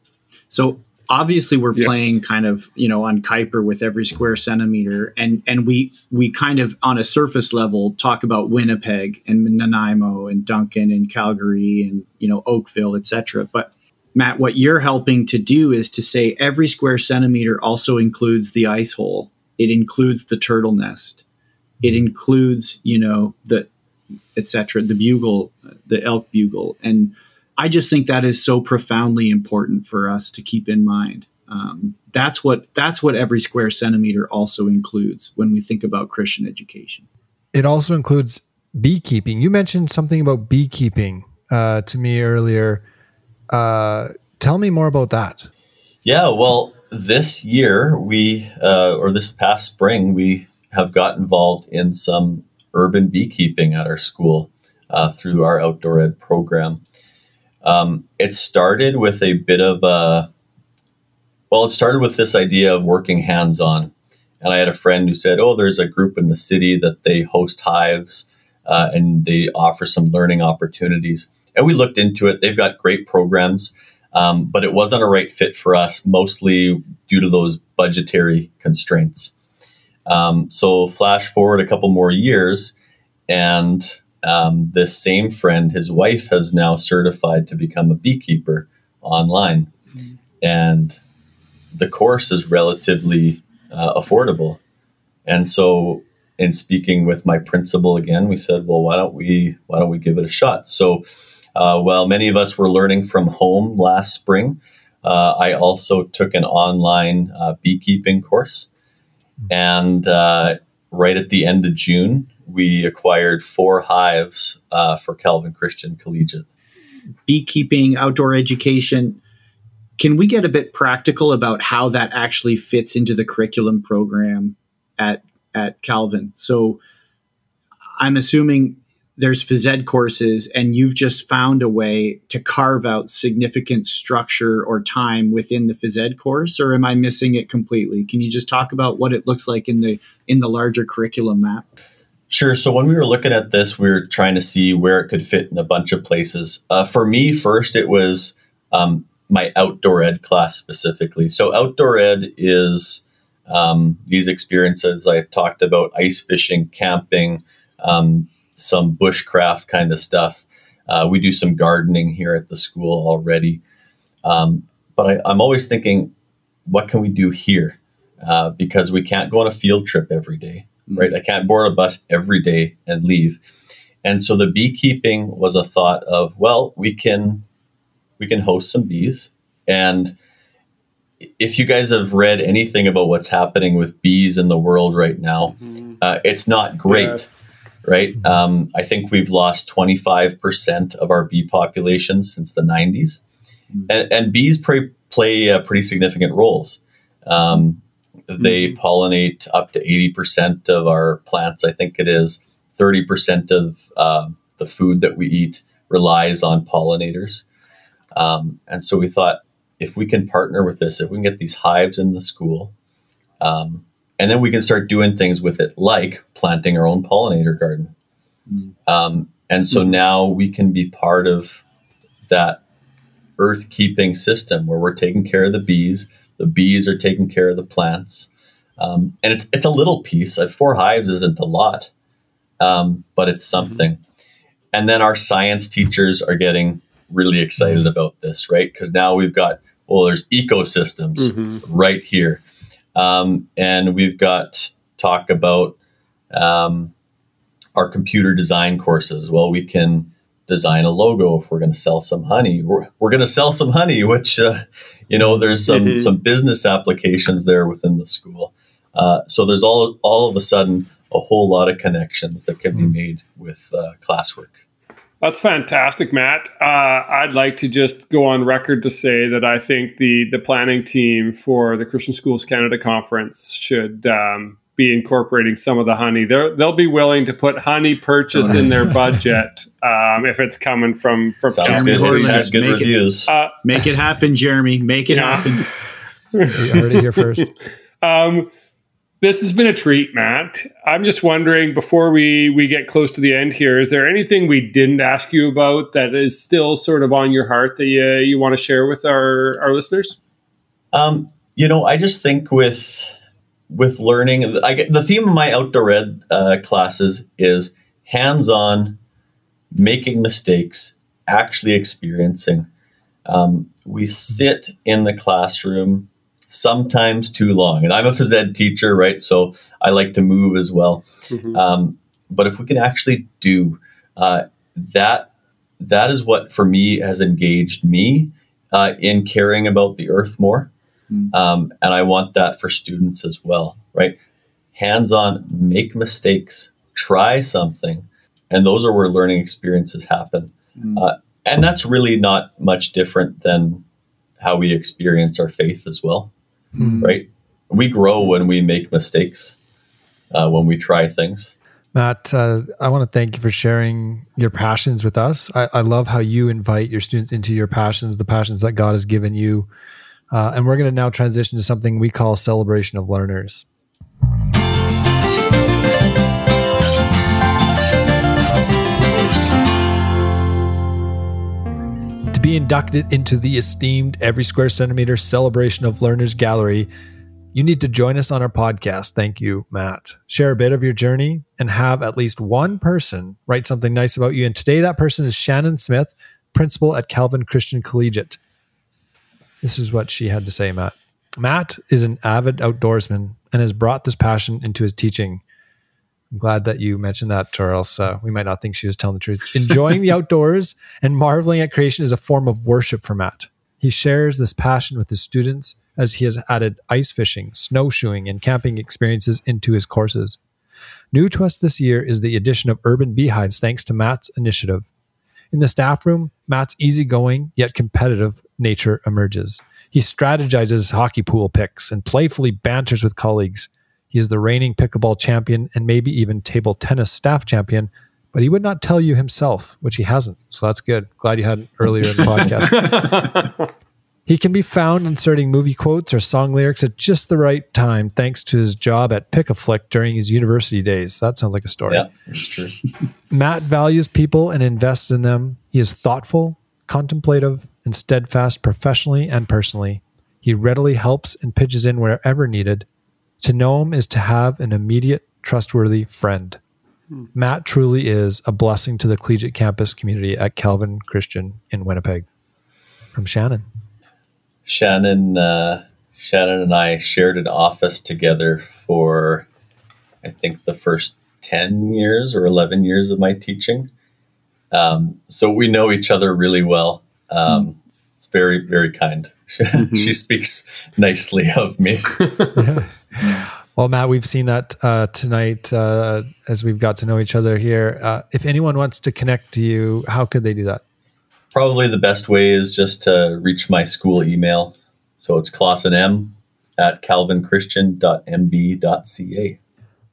So obviously we're yes. playing kind of you know on Kuyper with every square centimeter, and and we we kind of on a surface level talk about Winnipeg and Nanaimo and Duncan and Calgary and you know Oakville, etc. But Matt, what you're helping to do is to say every square centimeter also includes the ice hole. It includes the turtle nest. It includes you know the etc. The bugle, the elk bugle, and I just think that is so profoundly important for us to keep in mind. Um, that's what that's what every square centimeter also includes when we think about Christian education. It also includes beekeeping. You mentioned something about beekeeping uh, to me earlier. Uh, tell me more about that. Yeah, well, this year we uh, or this past spring we have got involved in some urban beekeeping at our school uh, through our outdoor ed program. Um, it started with a bit of a, well, it started with this idea of working hands on. And I had a friend who said, Oh, there's a group in the city that they host hives uh, and they offer some learning opportunities. And we looked into it. They've got great programs, um, but it wasn't a right fit for us, mostly due to those budgetary constraints. Um, so, flash forward a couple more years, and um, this same friend, his wife, has now certified to become a beekeeper online. Mm-hmm. And the course is relatively uh, affordable. And so, in speaking with my principal again, we said, well, why don't we why don't we give it a shot? So, uh, while many of us were learning from home last spring, uh, I also took an online uh, beekeeping course. And uh, right at the end of June, we acquired four hives uh, for Calvin Christian Collegiate. Beekeeping, outdoor education. Can we get a bit practical about how that actually fits into the curriculum program at at Calvin? So I'm assuming there's phys ed courses and you've just found a way to carve out significant structure or time within the phys ed course or am i missing it completely can you just talk about what it looks like in the in the larger curriculum map Sure. So when we were looking at this, we were trying to see where it could fit in a bunch of places. Uh, for me, first, it was um, my outdoor ed class specifically. So outdoor ed is um, these experiences I've talked about: ice fishing, camping, um, some bushcraft kind of stuff. Uh, we do some gardening here at the school already, um, but I, am always thinking, what can we do here? Uh, because we can't go on a field trip every day right? I can't board a bus every day and leave. And so the beekeeping was a thought of, well, we can we can host some bees. And if you guys have read anything about what's happening with bees in the world right now, mm-hmm. uh, it's not great. Yes. Right. Um, I think we've lost 25% of our bee population since the 90s. Mm-hmm. And, and, bees play, play uh, pretty significant roles. Um, they mm-hmm. pollinate up to 80% of our plants, I think it is. 30% of uh, the food that we eat relies on pollinators. Um, and so we thought if we can partner with this, if we can get these hives in the school, um, and then we can start doing things with it, like planting our own pollinator garden. Mm. Um, and so mm. now we can be part of that earth keeping system where we're taking care of the bees, the bees are taking care of the plants. Um, and it's it's a little piece. Uh, four hives isn't a lot, um, but it's something. Mm-hmm. And then our science teachers are getting really excited mm-hmm. about this, right? Because now we've got well, there's ecosystems mm-hmm. right here, um, and we've got talk about um, our computer design courses. Well, we can design a logo if we're going to sell some honey. We're, we're going to sell some honey, which uh, you know there's some mm-hmm. some business applications there within the school. Uh, so there's all all of a sudden a whole lot of connections that can mm-hmm. be made with uh, classwork. That's fantastic, Matt. Uh, I'd like to just go on record to say that I think the the planning team for the Christian Schools Canada conference should um, be incorporating some of the honey. They're, they'll be willing to put honey purchase in their budget um, if it's coming from from Sounds Jeremy good. Has good make reviews. It, uh, make it happen, Jeremy. Make it yeah. happen. you heard it here first. Um, this has been a treat, Matt. I'm just wondering before we we get close to the end here, is there anything we didn't ask you about that is still sort of on your heart that you, you want to share with our our listeners? Um, you know, I just think with with learning, I get the theme of my outdoor ed uh, classes is hands-on, making mistakes, actually experiencing. Um, we sit in the classroom sometimes too long, and I'm a phys ed teacher, right? So I like to move as well. Mm-hmm. Um, but if we can actually do uh, that, that is what for me has engaged me uh, in caring about the earth more. Mm. Um, and I want that for students as well, right? Hands on, make mistakes, try something. And those are where learning experiences happen. Mm. Uh, and that's really not much different than how we experience our faith as well, mm. right? We grow when we make mistakes, uh, when we try things. Matt, uh, I want to thank you for sharing your passions with us. I, I, love how you invite your students into your passions, the passions that God has given you. Uh, and we're going to now transition to something we call celebration of learners. To be inducted into the esteemed Every Square Centimeter Celebration of Learners Gallery, you need to join us on our podcast. Thank you, Matt. Share a bit of your journey and have at least one person write something nice about you. And today, that person is Shannon Smith, principal at Calvin Christian Collegiate. This is what she had to say, Matt. Matt is an avid outdoorsman and has brought this passion into his teaching. I'm glad that you mentioned that, or else uh, we might not think she was telling the truth. Enjoying the outdoors and marveling at creation is a form of worship for Matt. He shares this passion with his students as he has added ice fishing, snowshoeing, and camping experiences into his courses. New to us this year is the addition of urban beehives thanks to Matt's initiative. In the staff room, Matt's easygoing yet competitive nature emerges. He strategizes hockey pool picks and playfully banters with colleagues. He is the reigning pickleball champion and maybe even table tennis staff champion, but he would not tell you himself, which he hasn't. So that's good. Glad you had it earlier in the podcast. He can be found inserting movie quotes or song lyrics at just the right time, thanks to his job at Pick a Flick during his university days. That sounds like a story. Yeah, that's true. Matt values people and invests in them. He is thoughtful, contemplative, and steadfast professionally and personally. He readily helps and pitches in wherever needed. To know him is to have an immediate, trustworthy friend. Hmm. Matt truly is a blessing to the collegiate campus community at Calvin Christian in Winnipeg. From Shannon. Shannon, uh, Shannon and I shared an office together for, I think, the first 10 years or 11 years of my teaching. Um, so we know each other really well. Um, mm. It's very, very kind. Mm-hmm. she speaks nicely of me. Well, Matt, we've seen that uh, tonight uh, as we've got to know each other here. Uh, if anyone wants to connect to you, how could they do that? Probably the best way is just to reach my school email. So it's klassenm at calvinchristian.mb.ca.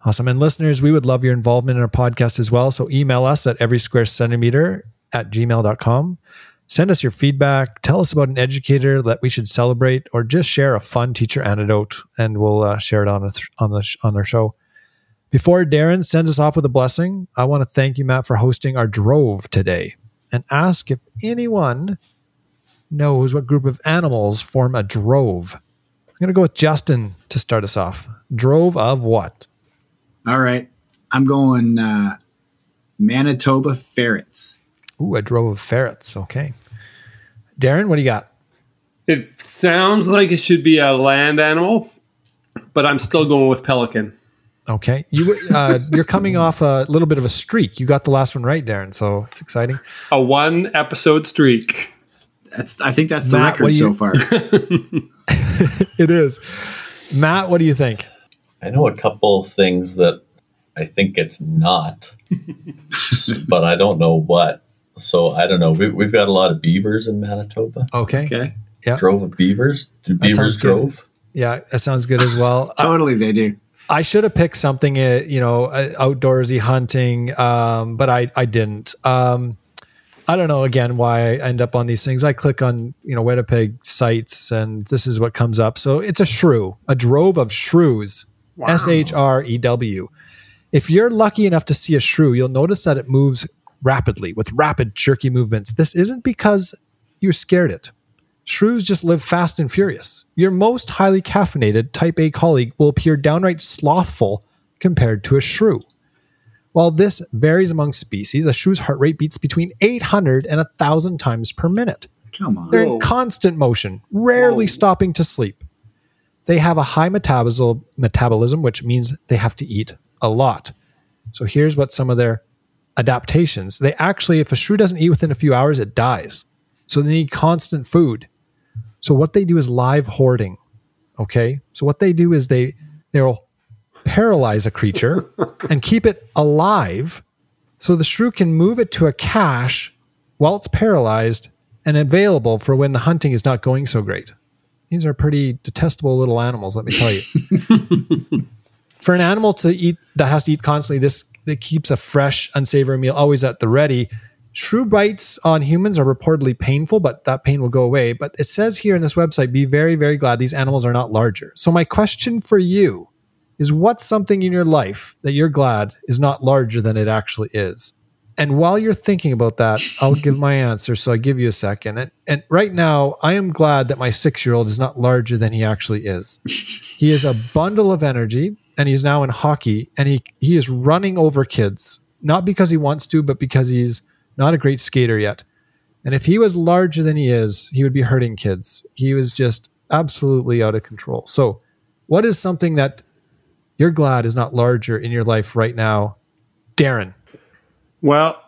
Awesome. And listeners, we would love your involvement in our podcast as well. So email us at every square centimeter at gmail.com. Send us your feedback. Tell us about an educator that we should celebrate, or just share a fun teacher anecdote, and we'll uh, share it on, th- on, the sh- on our show. Before Darren sends us off with a blessing, I want to thank you, Matt, for hosting our drove today and ask if anyone knows what group of animals form a drove. I'm going to go with Justin to start us off. Drove of what? All right. I'm going uh, Manitoba ferrets. Ooh, a drove of ferrets. Okay. Darren, what do you got? It sounds like it should be a land animal, but I'm still going with pelican. Okay, you uh, you're coming off a little bit of a streak. You got the last one right, Darren. So it's exciting. A one episode streak. That's I think that's the Matt, record you, so far. it is. Matt, what do you think? I know a couple things that I think it's not, but I don't know what. So I don't know. We, have got a lot of beavers in Manitoba. Okay. Okay. Yeah. Drove of beavers. Do beavers drove? Yeah, that sounds good as well. totally, uh, they do. I should have picked something, uh, you know, uh, outdoorsy hunting, um, but I I didn't. Um, I don't know again why I end up on these things. I click on you know Winnipeg sites, and this is what comes up. So it's a shrew, a drove of shrews, S H R E W. If you're lucky enough to see a shrew, you'll notice that it moves rapidly with rapid, jerky movements. This isn't because you scared it. Shrews just live fast and furious. Your most highly caffeinated type A colleague will appear downright slothful compared to a shrew. While this varies among species, a shrew's heart rate beats between 800 and 1,000 times per minute. Come on. They're in constant motion, rarely Whoa. stopping to sleep. They have a high metabolism, metabolism, which means they have to eat a lot. So here's what some of their adaptations. They actually, if a shrew doesn't eat within a few hours, it dies. So they need constant food. So what they do is live hoarding. Okay. So what they do is they they'll paralyze a creature and keep it alive so the shrew can move it to a cache while it's paralyzed and available for when the hunting is not going so great. These are pretty detestable little animals, let me tell you. for an animal to eat that has to eat constantly, this that keeps a fresh, unsavory meal always at the ready. Shrew bites on humans are reportedly painful, but that pain will go away. But it says here in this website, be very, very glad these animals are not larger. So my question for you is what's something in your life that you're glad is not larger than it actually is? And while you're thinking about that, I'll give my answer. So I give you a second. And, and right now, I am glad that my six year old is not larger than he actually is. He is a bundle of energy and he's now in hockey and he, he is running over kids, not because he wants to, but because he's not a great skater yet. And if he was larger than he is, he would be hurting kids. He was just absolutely out of control. So, what is something that you're glad is not larger in your life right now, Darren? Well,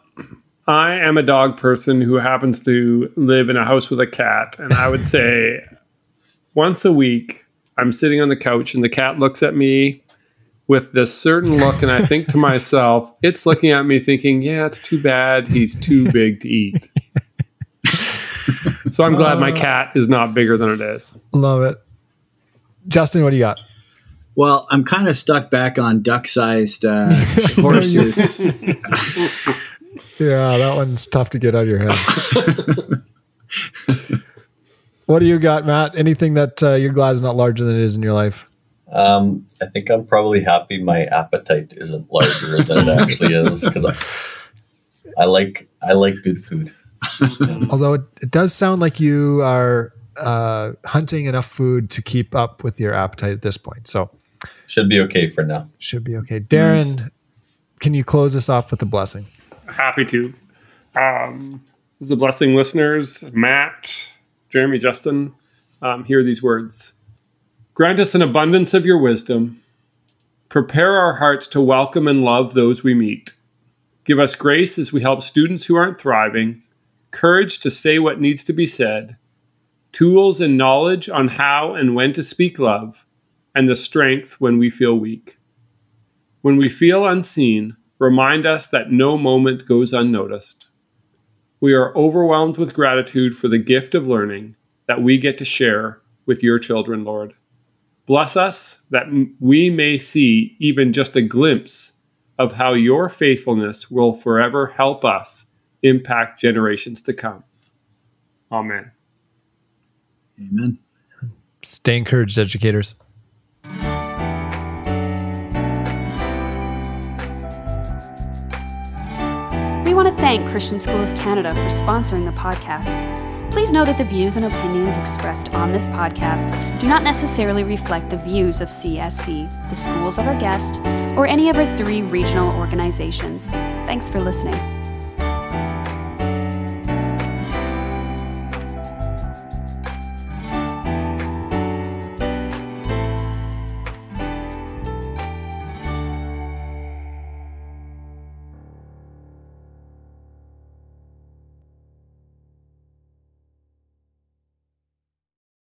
I am a dog person who happens to live in a house with a cat. And I would say once a week, I'm sitting on the couch and the cat looks at me with this certain look. And I think to myself, it's looking at me thinking, yeah, it's too bad he's too big to eat. so I'm glad my uh, cat is not bigger than it is. Love it. Justin, what do you got? Well, I'm kind of stuck back on duck-sized uh, horses. yeah, that one's tough to get out of your head. what do you got, Matt? Anything that uh, you're glad is not larger than it is in your life? Um, I think I'm probably happy my appetite isn't larger than it actually is because I, I like I like good food. Although it, it does sound like you are uh, hunting enough food to keep up with your appetite at this point. So should be okay for now. Should be okay. Darren, nice. can you close us off with a blessing? Happy to. Um, this is a blessing, listeners. Matt, Jeremy, Justin, um, hear these words. Grant us an abundance of your wisdom. Prepare our hearts to welcome and love those we meet. Give us grace as we help students who aren't thriving, courage to say what needs to be said, tools and knowledge on how and when to speak love and the strength when we feel weak. When we feel unseen, remind us that no moment goes unnoticed. We are overwhelmed with gratitude for the gift of learning that we get to share with your children, Lord. Bless us that we may see even just a glimpse of how your faithfulness will forever help us impact generations to come. Amen. Amen. Stay encouraged, educators. We want to thank Christian Schools Canada for sponsoring the podcast. Please know that the views and opinions expressed on this podcast do not necessarily reflect the views of CSC, the schools of our guest, or any of our three regional organizations. Thanks for listening.